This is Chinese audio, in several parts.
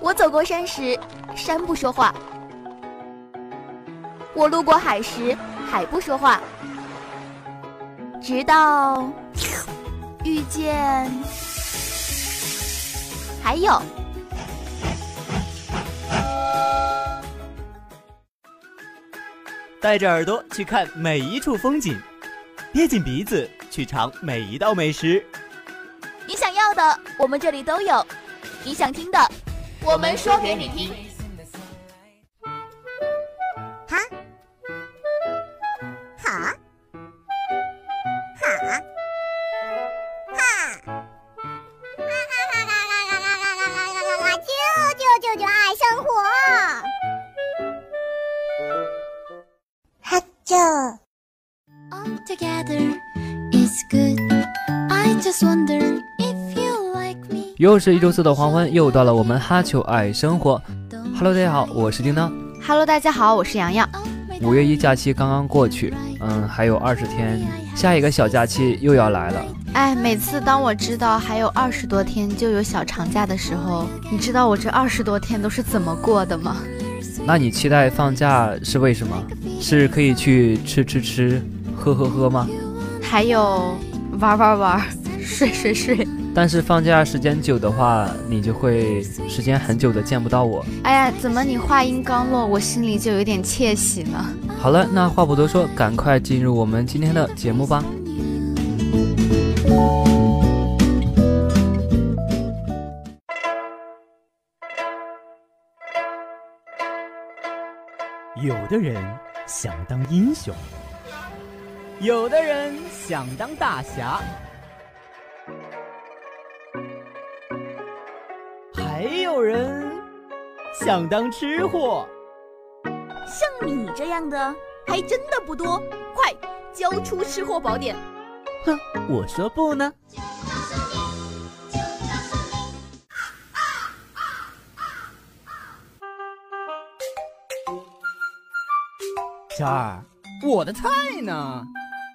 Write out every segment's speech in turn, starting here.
我走过山时，山不说话；我路过海时，海不说话。直到遇见，还有，带着耳朵去看每一处风景，憋紧鼻子去尝每一道美食。你想要的，我们这里都有；你想听的，我们说给你听。又是一周四的黄昏，又到了我们哈球爱生活。Hello，大家好，我是叮当。Hello，大家好，我是洋洋。五月一假期刚刚过去，嗯，还有二十天，下一个小假期又要来了。哎，每次当我知道还有二十多天就有小长假的时候，你知道我这二十多天都是怎么过的吗？那你期待放假是为什么？是可以去吃吃吃，喝喝喝吗？还有玩玩玩，睡睡睡。但是放假时间久的话，你就会时间很久的见不到我。哎呀，怎么你话音刚落，我心里就有点窃喜呢？好了，那话不多说，赶快进入我们今天的节目吧。有的人想当英雄，有的人想当大侠。有人想当吃货，像你这样的还真的不多。快交出吃货宝典！哼，我说不呢。小二，我的菜呢？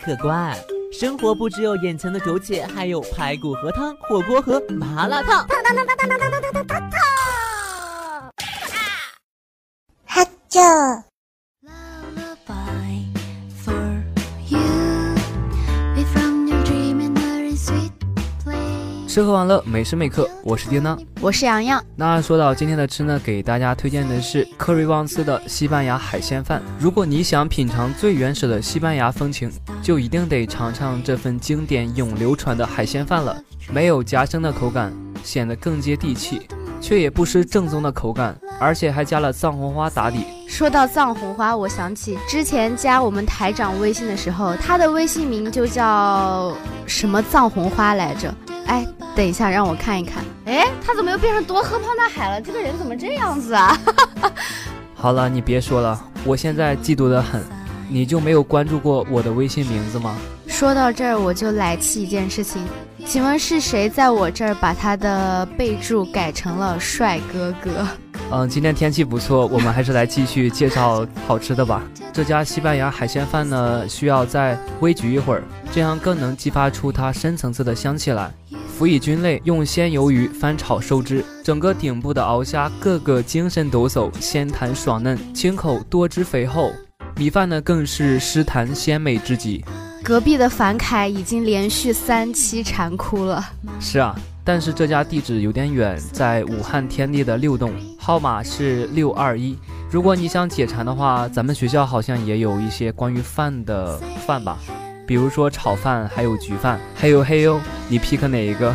客官。生活不只有眼前的苟且，还有排骨和汤、火锅和麻辣烫。烫烫烫烫烫烫烫烫烫烫吃喝玩乐，每时每刻，我是叮当，我是洋洋。那说到今天的吃呢，给大家推荐的是科瑞旺斯的西班牙海鲜饭。如果你想品尝最原始的西班牙风情，就一定得尝尝这份经典永流传的海鲜饭了。没有夹生的口感，显得更接地气，却也不失正宗的口感，而且还加了藏红花打底。说到藏红花，我想起之前加我们台长微信的时候，他的微信名就叫什么藏红花来着？哎，等一下，让我看一看。哎，他怎么又变成多喝胖大海了？这个人怎么这样子啊？好了，你别说了，我现在嫉妒的很。你就没有关注过我的微信名字吗？说到这儿，我就来气一件事情，请问是谁在我这儿把他的备注改成了帅哥哥？嗯，今天天气不错，我们还是来继续介绍好吃的吧。这家西班牙海鲜饭呢，需要再微焗一会儿，这样更能激发出它深层次的香气来。辅以菌类，用鲜鱿鱼翻炒收汁，整个顶部的鳌虾个个精神抖擞，鲜弹爽嫩，清口多汁肥厚。米饭呢，更是湿弹鲜美之极。隔壁的樊凯已经连续三期馋哭了。是啊，但是这家地址有点远，在武汉天地的六栋，号码是六二一。如果你想解馋的话，咱们学校好像也有一些关于饭的饭吧，比如说炒饭，还有焗饭，还有嘿哟，你 pick 哪一个？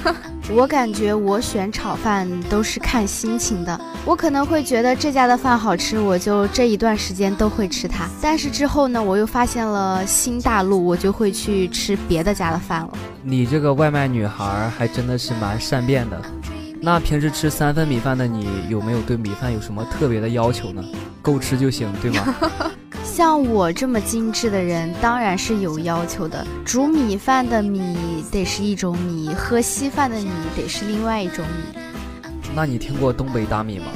我感觉我选炒饭都是看心情的，我可能会觉得这家的饭好吃，我就这一段时间都会吃它。但是之后呢，我又发现了新大陆，我就会去吃别的家的饭了。你这个外卖女孩还真的是蛮善变的。那平时吃三分米饭的你，有没有对米饭有什么特别的要求呢？够吃就行，对吗？像我这么精致的人，当然是有要求的。煮米饭的米得是一种米，喝稀饭的米得是另外一种米。那你听过东北大米吗？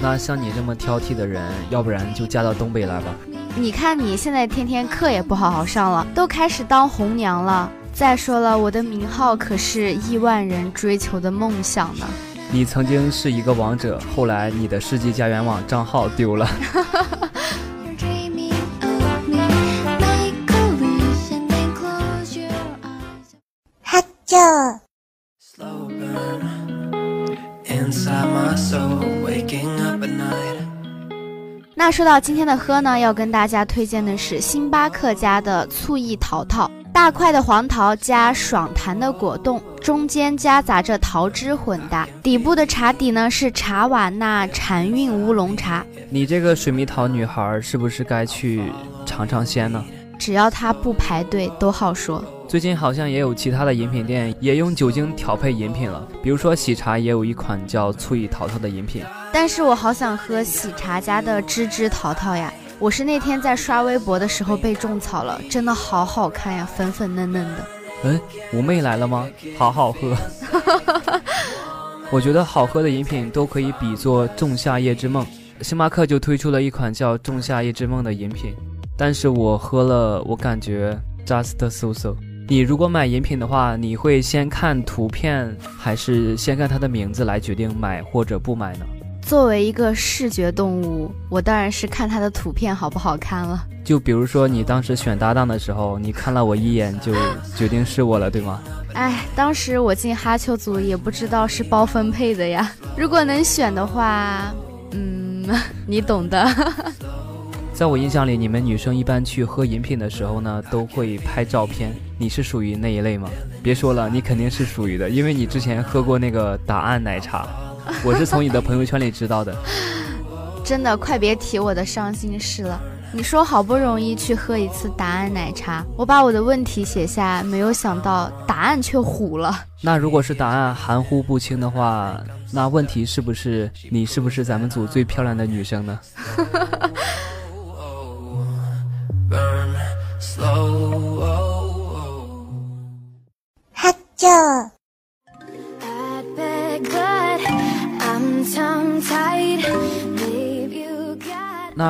那像你这么挑剔的人，要不然就嫁到东北来吧。你看你现在天天课也不好好上了，都开始当红娘了。再说了，我的名号可是亿万人追求的梦想呢。你曾经是一个王者，后来你的世纪家园网账号丢了。哈啾。那说到今天的喝呢，要跟大家推荐的是星巴克家的醋意桃桃，大块的黄桃加爽弹的果冻，中间夹杂着桃汁混搭，底部的茶底呢是茶瓦纳禅韵乌龙茶。你这个水蜜桃女孩是不是该去尝尝鲜呢？只要它不排队，都好说。最近好像也有其他的饮品店也用酒精调配饮品了，比如说喜茶也有一款叫醋意桃桃的饮品。但是我好想喝喜茶家的芝芝桃桃呀！我是那天在刷微博的时候被种草了，真的好好看呀，粉粉嫩嫩的。嗯，五妹来了吗？好好喝。我觉得好喝的饮品都可以比作仲夏夜之梦，星巴克就推出了一款叫仲夏夜之梦的饮品，但是我喝了，我感觉 just so so。你如果买饮品的话，你会先看图片，还是先看它的名字来决定买或者不买呢？作为一个视觉动物，我当然是看它的图片好不好看了。就比如说你当时选搭档的时候，你看了我一眼就 决定是我了，对吗？哎，当时我进哈秋组也不知道是包分配的呀。如果能选的话，嗯，你懂的。在我印象里，你们女生一般去喝饮品的时候呢，都会拍照片。你是属于那一类吗？别说了，你肯定是属于的，因为你之前喝过那个答案奶茶，我是从你的朋友圈里知道的。真的，快别提我的伤心事了。你说好不容易去喝一次答案奶茶，我把我的问题写下，没有想到答案却糊了。那如果是答案含糊不清的话，那问题是不是你是不是咱们组最漂亮的女生呢？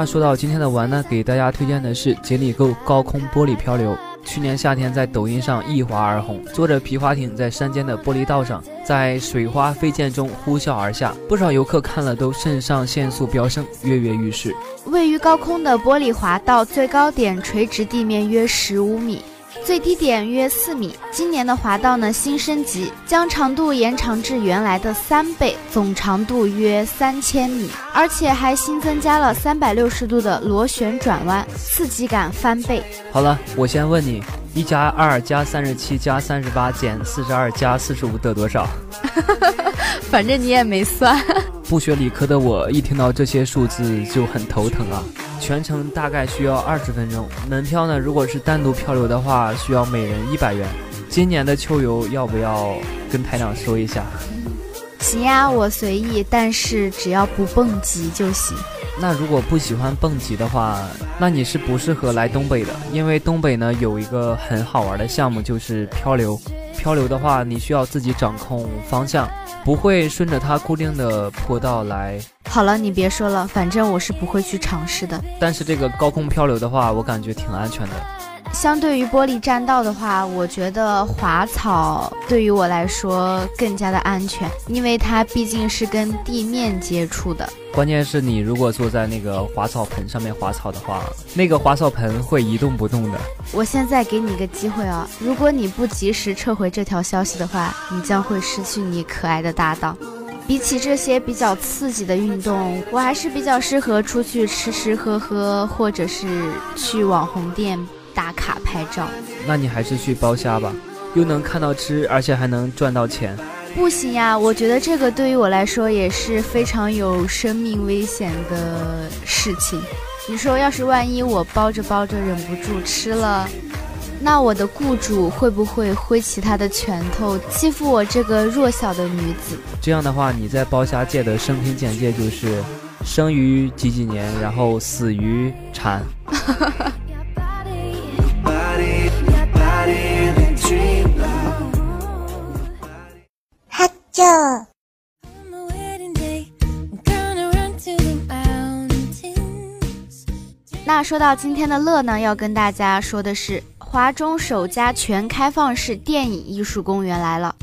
说到今天的玩呢，给大家推荐的是锦里沟高空玻璃漂流。去年夏天在抖音上一滑而红，坐着皮划艇在山间的玻璃道上，在水花飞溅中呼啸而下，不少游客看了都肾上腺素飙升，跃跃欲试。位于高空的玻璃滑道，最高点垂直地面约十五米。最低点约四米。今年的滑道呢新升级，将长度延长至原来的三倍，总长度约三千米，而且还新增加了三百六十度的螺旋转弯，刺激感翻倍。好了，我先问你，一加二加三十七加三十八减四十二加四十五得多少？反正你也没算。不学理科的我，一听到这些数字就很头疼啊。全程大概需要二十分钟，门票呢？如果是单独漂流的话，需要每人一百元。今年的秋游要不要跟台长说一下？行呀，我随意，但是只要不蹦极就行。那如果不喜欢蹦极的话，那你是不适合来东北的，因为东北呢有一个很好玩的项目，就是漂流。漂流的话，你需要自己掌控方向，不会顺着它固定的坡道来。好了，你别说了，反正我是不会去尝试的。但是这个高空漂流的话，我感觉挺安全的。相对于玻璃栈道的话，我觉得滑草对于我来说更加的安全，因为它毕竟是跟地面接触的。关键是你如果坐在那个滑草盆上面滑草的话，那个滑草盆会一动不动的。我现在给你一个机会啊，如果你不及时撤回这条消息的话，你将会失去你可爱的搭档。比起这些比较刺激的运动，我还是比较适合出去吃吃喝喝，或者是去网红店打卡拍照。那你还是去包虾吧，又能看到吃，而且还能赚到钱。不行呀，我觉得这个对于我来说也是非常有生命危险的事情。你说，要是万一我包着包着忍不住吃了？那我的雇主会不会挥起他的拳头欺负我这个弱小的女子？这样的话，你在包虾界的生平简介就是生于几几年，然后死于产。那说到今天的乐呢，要跟大家说的是。华中首家全开放式电影艺术公园来了。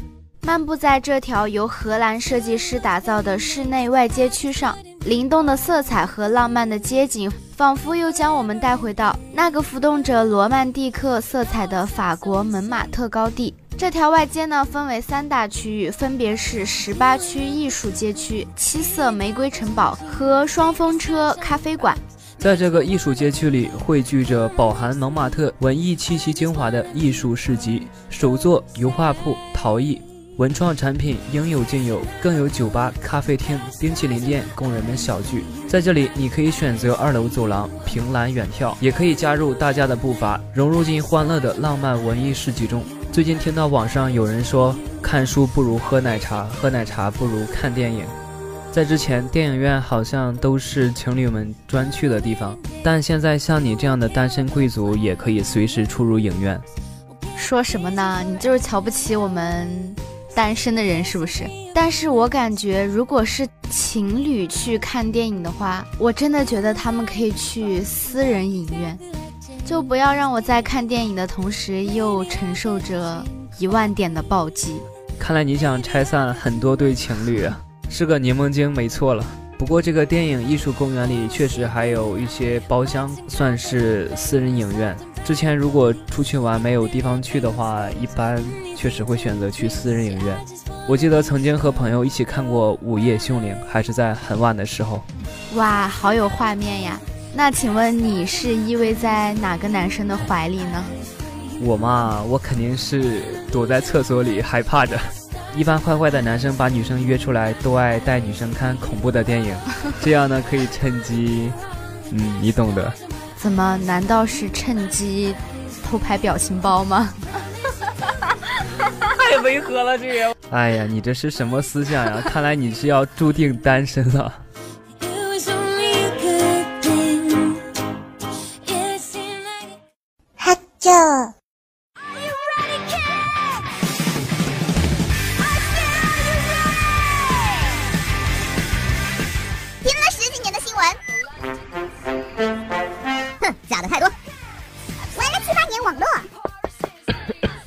漫步在这条由荷兰设计师打造的室内外街区上，灵动的色彩和浪漫的街景，仿佛又将我们带回到那个浮动着罗曼蒂克色彩的法国蒙马特高地。这条外街呢，分为三大区域，分别是十八区艺术街区、七色玫瑰城堡和双风车咖啡馆。在这个艺术街区里，汇聚着饱含蒙马特文艺气息精华的艺术市集、手作、油画铺、陶艺。文创产品应有尽有，更有酒吧、咖啡厅、冰淇淋店供人们小聚。在这里，你可以选择二楼走廊凭栏远眺，也可以加入大家的步伐，融入进欢乐的浪漫文艺市集中。最近听到网上有人说，看书不如喝奶茶，喝奶茶不如看电影。在之前，电影院好像都是情侣们专去的地方，但现在像你这样的单身贵族也可以随时出入影院。说什么呢？你就是瞧不起我们？单身的人是不是？但是我感觉，如果是情侣去看电影的话，我真的觉得他们可以去私人影院，就不要让我在看电影的同时又承受着一万点的暴击。看来你想拆散很多对情侣啊，是个柠檬精，没错了。不过这个电影艺术公园里确实还有一些包厢，算是私人影院。之前如果出去玩没有地方去的话，一般确实会选择去私人影院。我记得曾经和朋友一起看过《午夜凶铃》，还是在很晚的时候。哇，好有画面呀！那请问你是依偎在哪个男生的怀里呢？我嘛，我肯定是躲在厕所里害怕着。一般坏坏的男生把女生约出来，都爱带女生看恐怖的电影，这样呢可以趁机，嗯，你懂的。怎么？难道是趁机偷拍表情包吗？太违和了，这个！哎呀，你这是什么思想呀？看来你是要注定单身了。哈啾。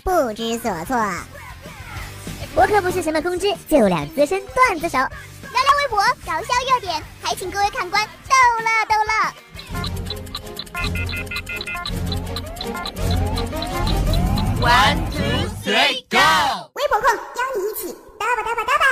不知所措，我可不是什么公知，就两资深段子手，聊聊微博搞笑热点，还请各位看官逗乐逗乐。One two three go！微博控邀你一起嘚吧嘚吧嘚吧。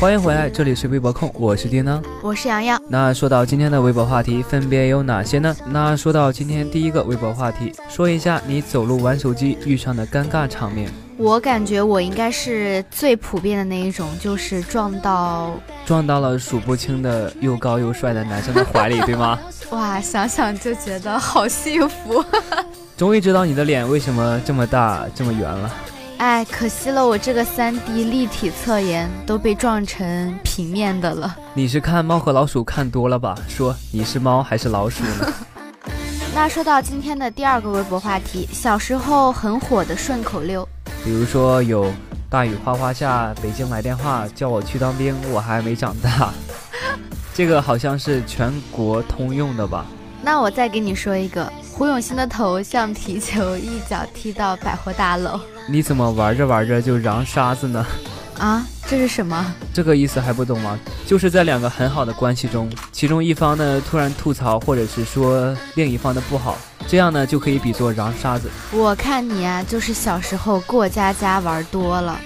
欢迎回来，这里是微博控，我是叮当，我是洋洋。那说到今天的微博话题，分别有哪些呢？那说到今天第一个微博话题，说一下你走路玩手机遇上的尴尬场面。我感觉我应该是最普遍的那一种，就是撞到撞到了数不清的又高又帅的男生的怀里，对吗？哇，想想就觉得好幸福。终于知道你的脸为什么这么大，这么圆了。哎，可惜了，我这个三 D 立体侧颜都被撞成平面的了。你是看猫和老鼠看多了吧？说你是猫还是老鼠呢？那说到今天的第二个微博话题，小时候很火的顺口溜，比如说有大雨哗哗下，北京来电话叫我去当兵，我还没长大。这个好像是全国通用的吧？那我再给你说一个，胡永新的头像皮球，一脚踢到百货大楼。你怎么玩着玩着就瓤沙子呢？啊，这是什么？这个意思还不懂吗？就是在两个很好的关系中，其中一方呢突然吐槽，或者是说另一方的不好，这样呢就可以比作瓤沙子。我看你啊，就是小时候过家家玩多了。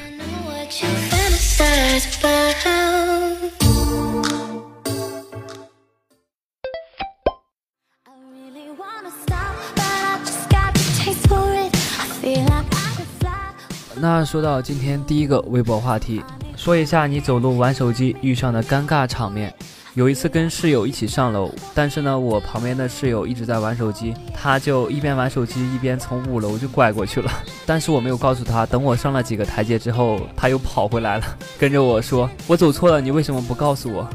那说到今天第一个微博话题，说一下你走路玩手机遇上的尴尬场面。有一次跟室友一起上楼，但是呢，我旁边的室友一直在玩手机，他就一边玩手机一边从五楼就拐过去了。但是我没有告诉他，等我上了几个台阶之后，他又跑回来了，跟着我说：“我走错了，你为什么不告诉我？”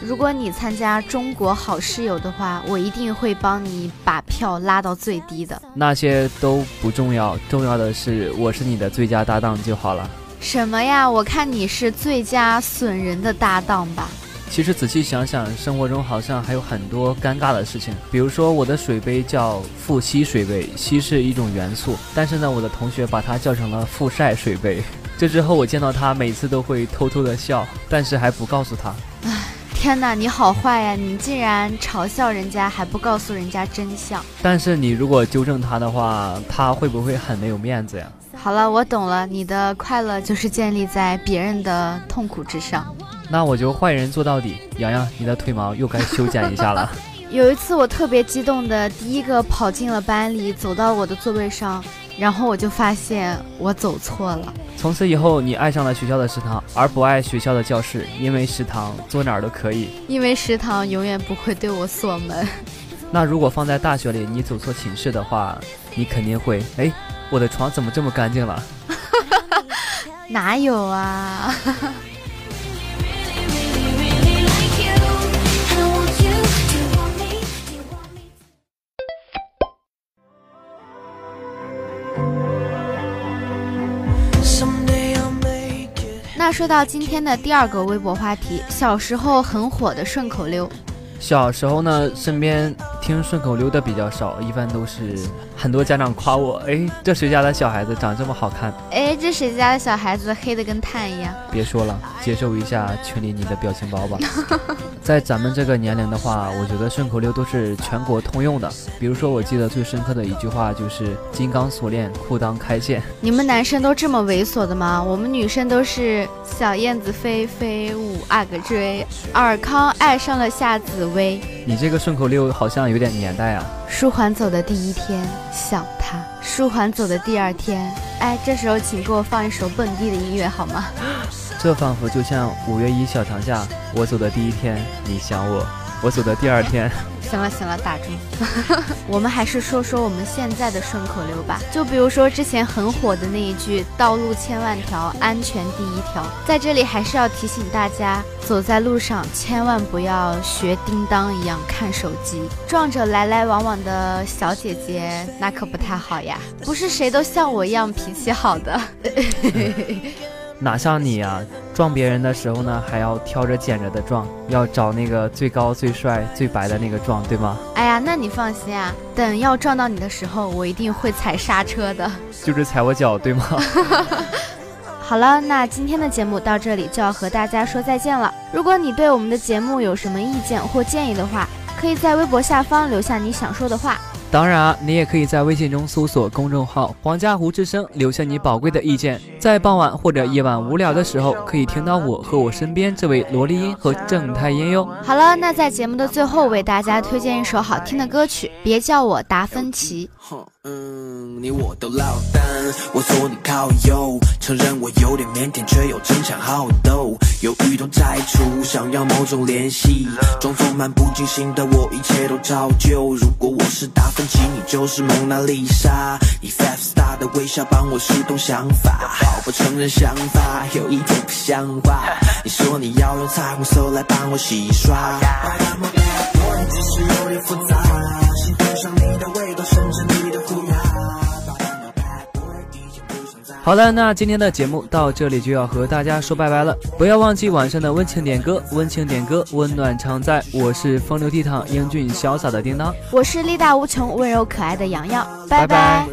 如果你参加中国好室友的话，我一定会帮你把票拉到最低的。那些都不重要，重要的是我是你的最佳搭档就好了。什么呀？我看你是最佳损人的搭档吧？其实仔细想想，生活中好像还有很多尴尬的事情。比如说，我的水杯叫富硒水杯，硒是一种元素，但是呢，我的同学把它叫成了富晒水杯。这之后，我见到他每次都会偷偷的笑，但是还不告诉他。唉，天哪，你好坏呀！你竟然嘲笑人家，还不告诉人家真相。但是你如果纠正他的话，他会不会很没有面子呀？好了，我懂了，你的快乐就是建立在别人的痛苦之上。那我就坏人做到底。洋洋，你的腿毛又该修剪一下了。有一次，我特别激动的第一个跑进了班里，走到我的座位上，然后我就发现我走错了。从此以后，你爱上了学校的食堂，而不爱学校的教室，因为食堂坐哪儿都可以。因为食堂永远不会对我锁门。那如果放在大学里，你走错寝室的话，你肯定会，哎，我的床怎么这么干净了？哪有啊？那说到今天的第二个微博话题，小时候很火的顺口溜。小时候呢，身边听顺口溜的比较少，一般都是很多家长夸我，哎，这谁家的小孩子长这么好看？哎，这谁家的小孩子黑的跟炭一样？别说了，接受一下群里你的表情包吧。在咱们这个年龄的话，我觉得顺口溜都是全国通用的。比如说，我记得最深刻的一句话就是“金刚锁链，裤裆开线”。你们男生都这么猥琐的吗？我们女生都是小燕子飞飞舞阿哥追，尔康爱上了夏紫薇。你这个顺口溜好像有点年代啊。舒缓走的第一天想他，舒缓走的第二天，哎，这时候请给我放一首蹦迪的音乐好吗？这仿佛就像五月一小长假，我走的第一天，你想我；我走的第二天。行了行了，打住。我们还是说说我们现在的顺口溜吧。就比如说之前很火的那一句“道路千万条，安全第一条”。在这里还是要提醒大家，走在路上千万不要学叮当一样看手机，撞着来来往往的小姐姐，那可不太好呀。不是谁都像我一样脾气好的。哪像你呀？撞别人的时候呢，还要挑着拣着的撞，要找那个最高、最帅、最白的那个撞，对吗？哎呀，那你放心啊，等要撞到你的时候，我一定会踩刹车的。就是踩我脚，对吗？好了，那今天的节目到这里就要和大家说再见了。如果你对我们的节目有什么意见或建议的话，可以在微博下方留下你想说的话。当然啊，你也可以在微信中搜索公众号“黄家湖之声”，留下你宝贵的意见。在傍晚或者夜晚无聊的时候，可以听到我和我身边这位萝莉音和正太音哟。好了，那在节目的最后，为大家推荐一首好听的歌曲，别叫我达芬奇。嗯，你我都落单，我坐你靠右，承认我有点腼腆，却又争强好斗，犹豫都摘除，想要某种联系，装作漫不经心的我，一切都照旧。如果我是达芬奇，你就是蒙娜丽莎，以 five star 的微笑帮我疏通想法，好不承认想法有一点不像话。你说你要用彩虹色来帮我洗刷，只是有点复杂，喜欢上你好了，那今天的节目到这里就要和大家说拜拜了。不要忘记晚上的温情点歌，温情点歌，温暖常在。我是风流倜傥、英俊潇洒的叮当，我是力大无穷、温柔可爱的洋洋。拜拜。